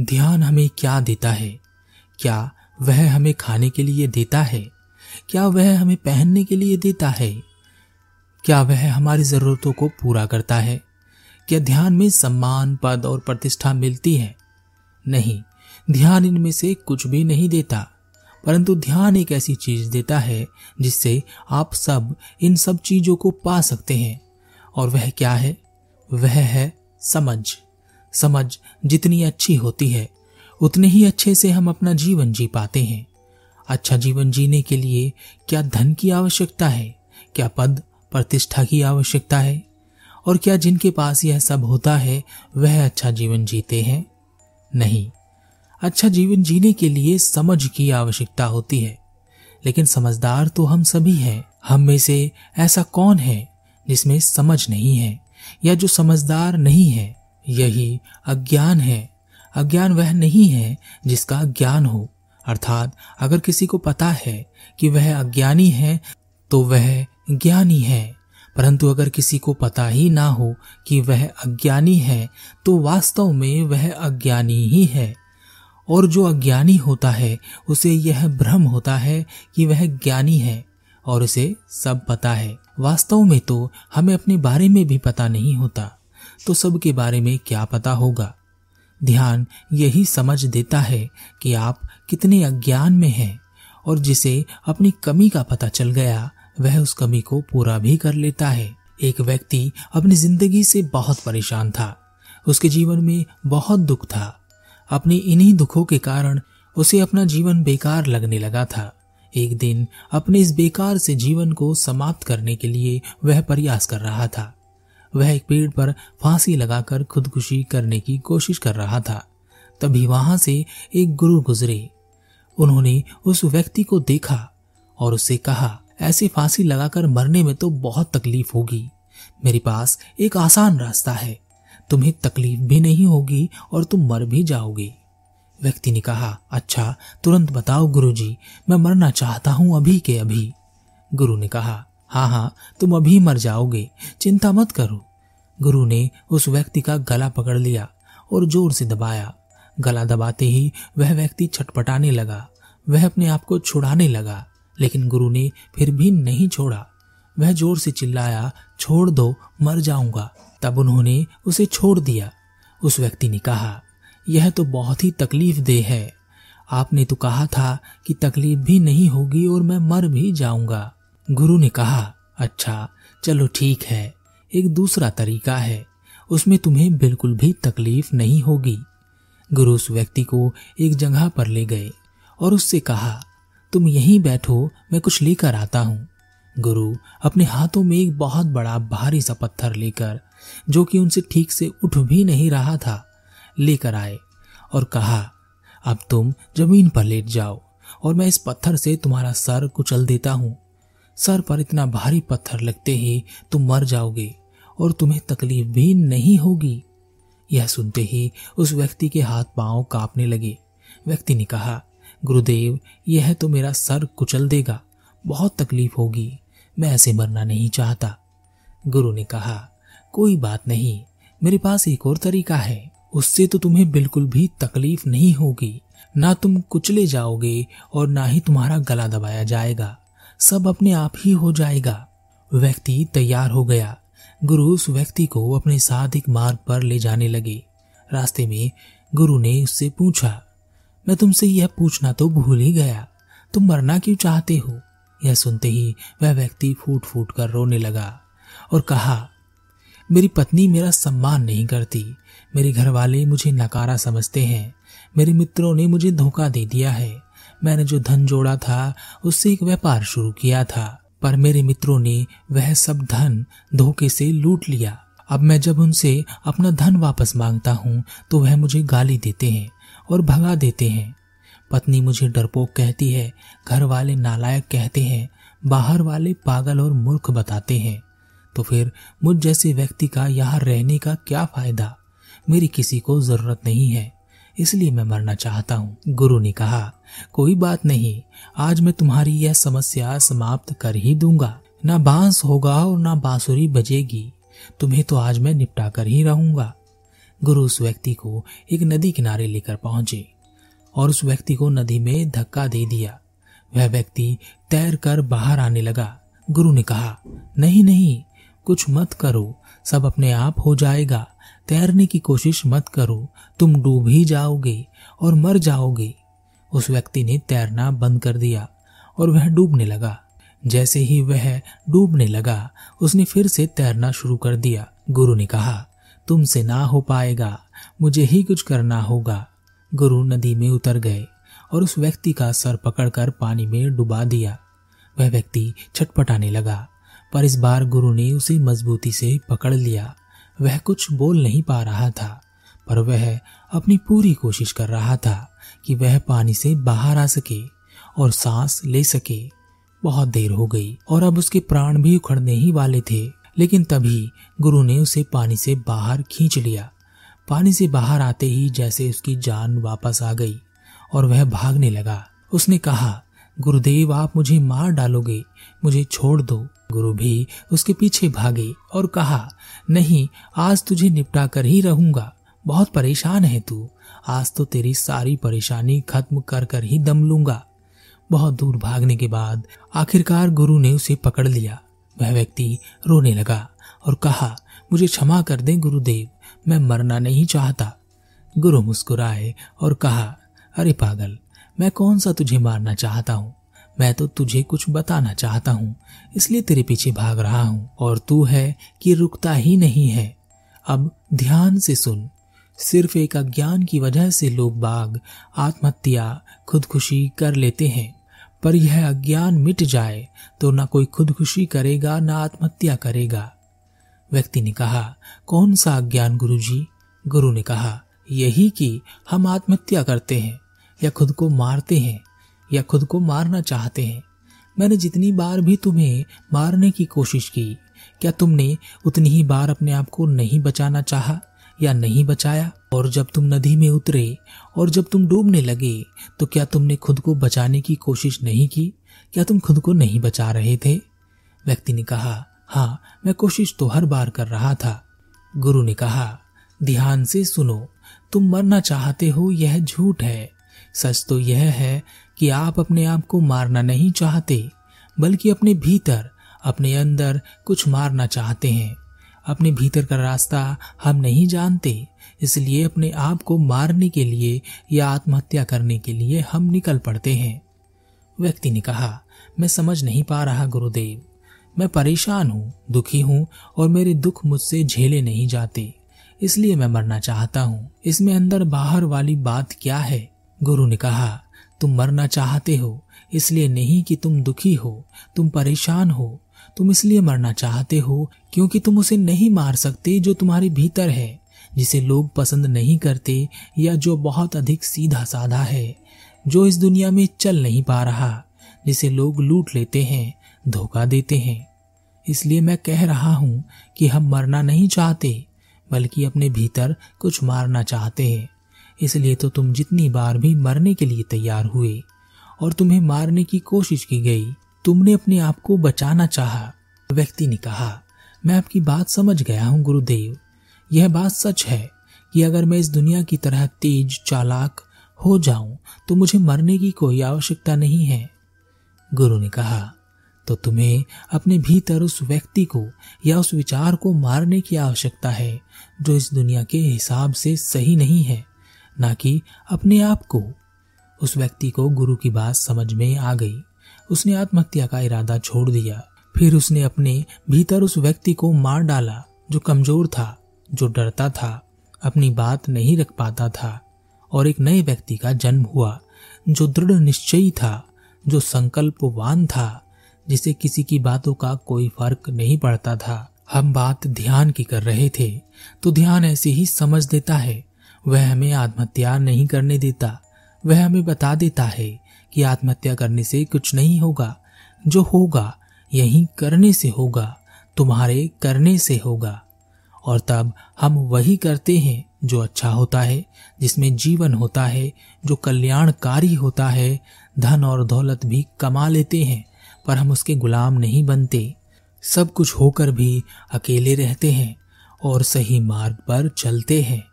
ध्यान हमें क्या देता है? क्या वह हमें खाने के लिए देता है? क्या वह हमें पहनने के लिए देता है? क्या वह हमारी जरूरतों को पूरा करता है? क्या ध्यान में सम्मान, पद और प्रतिष्ठा मिलती है? नहीं, ध्यान इनमें से कुछ भी नहीं देता, परंतु ध्यान एक ऐसी चीज़ देता है जिससे आप सब इन सब चीज़ों को पा सकते हैं। और वह क्या है? वह है समझ। समझ जितनी अच्छी होती है, उतने ही अच्छे से हम अपना जीवन जी पाते हैं। अच्छा जीवन जीने के लिए क्या धन की आवश्यकता है? क्या पद प्रतिष्ठा की आवश्यकता है? और क्या जिनके पास यह सब होता है, वह अच्छा जीवन जीते हैं? नहीं। अच्छा जीवन जीने के लिए समझ की आवश्यकता होती है। लेकिन समझदार तो हम सभी हैं। हम में से ऐसा कौन है जिसमें समझ नहीं है, या जो समझदार नहीं है? यही अज्ञान है। अज्ञान वह नहीं है जिसका ज्ञान हो। अर्थात, अगर किसी को पता है कि वह अज्ञानी है तो वह ज्ञानी है। परंतु अगर किसी को पता ही ना हो कि वह अज्ञानी है तो वास्तव में वह अज्ञानी ही है। और जो अज्ञानी होता है, उसे यह भ्रम होता है कि वह ज्ञानी है, और उसे सब पता है। वास्तव में तो हमें अपने बारे में भी पता नहीं होता। तो सबके बारे में क्या पता होगा? ध्यान यही समझ देता है कि आप कितने अज्ञान में हैं और जिसे अपनी कमी का पता चल गया, वह उस कमी को पूरा भी कर लेता है। एक व्यक्ति अपनी ज़िंदगी से बहुत परेशान था। उसके जीवन में बहुत दुख था। अपनी इन्हीं दुखों के कारण उसे अपना जीवन बेकार लगने लगा था। एक दिन अपने इस बेकार से जीवन को समाप्त करने के लिए वह प्रयास कर रहा था। वह एक पेड़ पर फांसी लगाकर खुदकुशी करने की कोशिश कर रहा था। तभी वहाँ से एक गुरु गुजरे। उन्होंने उस व्यक्ति को देखा और उससे कहा, ऐसी फांसी लगाकर मरने में तो बहुत तकलीफ़ होगी। मेरे पास एक आसान रास्ता है। तुम्हें तकलीफ़ भी नहीं होगी और तुम मर भी जाओगे। व्यक्ति ने कहा अच्छा तुरंत बताओ गुरुजी, मैं मरना चाहता हूँ अभी के अभी। गुरु ने कहा हाँ हाँ तुम अभी मर जाओगे। चिंता मत करो। गुरु ने उस व्यक्ति का गला पकड़ लिया और ज़ोर से दबाया। गला दबाते ही वह व्यक्ति छटपटाने लगा। वह अपने आप को छुड़ाने लगा, लेकिन गुरु ने फिर भी नहीं छोड़ा। वह ज़ोर से चिल्लाया, छोड़ दो, मर जाऊँगा। तब उन्होंने उसे छोड़ दिया। उस व्यक्ति ने कहा, यह तो बहुत ही तकलीफ़ देह है। आपने तो कहा था कि तकलीफ़ भी नहीं होगी और मैं मर भी जाऊँगा। गुरु ने कहा अच्छा चलो ठीक है, एक दूसरा तरीका है, उसमें तुम्हें बिल्कुल भी तकलीफ़ नहीं होगी। गुरु उस व्यक्ति को एक जगह पर ले गए और उससे कहा, तुम यहीं बैठो, मैं कुछ लेकर आता हूँ। गुरु अपने हाथों में एक बहुत बड़ा भारी सा पत्थर लेकर, जो कि उनसे ठीक से उठ भी नहीं रहा था, लेकर आए और कहा, अब तुम ज़मीन पर लेट जाओ और मैं इस पत्थर से तुम्हारा सर कुचल देता हूँ। सर पर इतना भारी पत्थर लगते ही तुम मर जाओगे और तुम्हें तकलीफ़ भी नहीं होगी। यह सुनते ही उस व्यक्ति के हाथ पाँव कांपने लगे। व्यक्ति ने कहा, गुरुदेव, यह तो मेरा सर कुचल देगा। बहुत तकलीफ़ होगी। मैं ऐसे मरना नहीं चाहता। गुरु ने कहा, कोई बात नहीं। मेरे पास एक और तरीका है। उससे तो तुम्हें बिल्कुल भी तकलीफ़ नहीं होगी। ना तुम कुचले जाओगे और ना ही तुम्हारा गला दबाया जाएगा। सब अपने आप ही हो जाएगा। व्यक्ति तैयार हो गया। गुरु उस व्यक्ति को अपने साथ एक मार्ग पर ले जाने लगे। रास्ते में गुरु ने उससे पूछा, मैं तुमसे यह पूछना तो भूल ही गया। तुम मरना क्यों चाहते हो? यह सुनते ही वह व्यक्ति फूट फूट कर रोने लगा और कहा, मेरी पत्नी मेरा सम्मान नहीं करती। मेरे घर वाले मुझे नकारा समझते हैं। मेरे मित्रों ने मुझे धोखा दे दिया है। मैंने जो धन जोड़ा था, उससे एक व्यापार शुरू किया था। पर मेरे मित्रों ने वह सब धन धोखे से लूट लिया। अब मैं जब उनसे अपना धन वापस माँगता हूँ तो वह मुझे गाली देते हैं और भगा देते हैं। पत्नी मुझे डरपोक कहती है घर वाले नालायक कहते हैं, बाहर वाले पागल और मूर्ख बताते हैं। तो फिर मुझ जैसे व्यक्ति का यहाँ रहने का क्या फ़ायदा? मेरी किसी को ज़रूरत नहीं है। इसलिए मैं मरना चाहता हूँ। गुरु ने कहा, कोई बात नहीं, आज मैं तुम्हारी यह समस्या समाप्त कर ही दूँगा। ना बाँस होगा और ना बांसुरी बजेगी। तुम्हें तो आज मैं निपटा कर ही रहूँगा। गुरु उस व्यक्ति को एक नदी किनारे लेकर पहुँचे और उस व्यक्ति को नदी में धक्का दे दिया। वह व्यक्ति तैर कर बाहर आने लगा। गुरु ने कहा, नहीं नहीं, कुछ मत करो, सब अपने आप हो जाएगा। तैरने की कोशिश मत करो। तुम डूब ही जाओगे और मर जाओगे। उस व्यक्ति ने तैरना बंद कर दिया और वह डूबने लगा। जैसे ही वह डूबने लगा, उसने फिर से तैरना शुरू कर दिया। गुरु ने कहा, तुमसे ना हो पाएगा। मुझे ही कुछ करना होगा। गुरु नदी में उतर गए और उस व्यक्ति का सर पकड़कर पानी में डुबा दिया। वह व्यक्ति छटपटाने लगा, पर इस बार गुरु ने उसे मजबूती से पकड़ लिया। वह कुछ बोल नहीं पा रहा था, पर वह अपनी पूरी कोशिश कर रहा था कि वह पानी से बाहर आ सके और सांस ले सके। बहुत देर हो गई और अब उसके प्राण भी उखड़ने ही वाले थे, लेकिन तभी गुरु ने उसे पानी से बाहर खींच लिया। पानी से बाहर आते ही जैसे उसकी जान वापस आ गई और वह भागने लगा। उसने कहा, गुरुदेव, आप मुझे मार डालोगे, मुझे छोड़ दो। गुरु भी उसके पीछे भागे और कहा, नहीं, आज तुझे निपटा कर ही रहूँगा। बहुत परेशान है तू। आज तो तेरी सारी परेशानी खत्म कर कर ही दम लूँगा। बहुत दूर भागने के बाद आखिरकार गुरु ने उसे पकड़ लिया। वह व्यक्ति रोने लगा और कहा, मुझे क्षमा कर दे गुरुदेव, मैं मरना नहीं चाहता। गुरु मुस्कुराए और कहा, अरे पागल, मैं कौन सा तुझे मारना चाहता हूँ? मैं तो तुझे कुछ बताना चाहता हूँ, इसलिए तेरे पीछे भाग रहा हूँ, और तू है कि रुकता ही नहीं है। अब ध्यान से सुन। सिर्फ़ एक अज्ञान की वजह से लोग बाग, आत्महत्या, खुदकुशी कर लेते हैं। पर यह अज्ञान मिट जाए तो ना कोई खुदकुशी करेगा, ना आत्महत्या करेगा। व्यक्ति ने कहा, कौन सा अज्ञान गुरु जी गुरु ने कहा, यही कि हम आत्महत्या करते हैं, या खुद को मारते हैं। या खुद को मारना चाहते हैं। मैंने जितनी बार भी तुम्हें मारने की कोशिश की, क्या तुमने उतनी ही बार अपने आप को नहीं बचाना चाहा या नहीं बचाया? और जब तुम नदी में उतरे और जब तुम डूबने लगे तो क्या तुमने खुद को बचाने की कोशिश नहीं की? क्या तुम खुद को नहीं बचा रहे थे? व्यक्ति ने कहा हाँ मैं कोशिश तो हर बार कर रहा था। गुरु ने कहा, ध्यान से सुनो, तुम मरना चाहते हो, यह झूठ है। सच तो यह है कि आप अपने आप को मारना नहीं चाहते, बल्कि अपने भीतर, अपने अंदर कुछ मारना चाहते हैं। अपने भीतर का रास्ता हम नहीं जानते, इसलिए अपने आप को मारने के लिए या आत्महत्या करने के लिए हम निकल पड़ते हैं। व्यक्ति ने कहा, मैं समझ नहीं पा रहा गुरुदेव। मैं परेशान हूँ, दुखी हूँ और मेरे दुख मुझसे झेले नहीं जाते। इसलिए मैं मरना चाहता हूँ। इसमें अंदर बाहर वाली बात क्या है? गुरु ने कहा, तुम मरना चाहते हो, इसलिए नहीं कि तुम दुखी हो, तुम परेशान हो। तुम इसलिए मरना चाहते हो क्योंकि तुम उसे नहीं मार सकते जो तुम्हारे भीतर है, जिसे लोग पसंद नहीं करते या जो बहुत अधिक सीधा साधा है, जो इस दुनिया में चल नहीं पा रहा, जिसे लोग लूट लेते हैं, धोखा देते हैं। इसलिए मैं कह रहा हूँ कि हम मरना नहीं चाहते, बल्कि अपने भीतर कुछ मारना चाहते हैं। इसलिए तो तुम जितनी बार भी मरने के लिए तैयार हुए और तुम्हें मारने की कोशिश की गई, तुमने अपने आप को बचाना चाहा। व्यक्ति ने कहा, मैं आपकी बात समझ गया हूँ, गुरुदेव। यह बात सच है कि अगर मैं इस दुनिया की तरह तेज, चालाक हो जाऊँ तो मुझे मरने की कोई आवश्यकता नहीं है। गुरु ने कहा तो तुम्हें अपने भीतर उस व्यक्ति को या उस विचार को मारने की आवश्यकता है, जो इस दुनिया के हिसाब से सही नहीं है। ना कि अपने आप को। उस व्यक्ति को गुरु की बात समझ में आ गई। उसने आत्महत्या का इरादा छोड़ दिया। फिर उसने अपने भीतर उस व्यक्ति को मार डाला, जो कमज़ोर था, जो डरता था, अपनी बात नहीं रख पाता था। और एक नए व्यक्ति का जन्म हुआ, जो दृढ़ निश्चयी था, जो संकल्पवान था, जिसे किसी की बातों का कोई फ़र्क नहीं पड़ता था। हम बात ध्यान की कर रहे थे तो ध्यान ऐसे ही समझ देता है वह हमें आत्महत्या नहीं करने देता। वह हमें बता देता है कि आत्महत्या करने से कुछ नहीं होगा। जो होगा, यही करने से होगा, तुम्हारे करने से होगा। और तब हम वही करते हैं जो अच्छा होता है, जिसमें जीवन होता है, जो कल्याणकारी होता है। धन और दौलत भी कमा लेते हैं, पर हम उसके गुलाम नहीं बनते। सब कुछ होकर भी अकेले रहते हैं और सही मार्ग पर चलते हैं।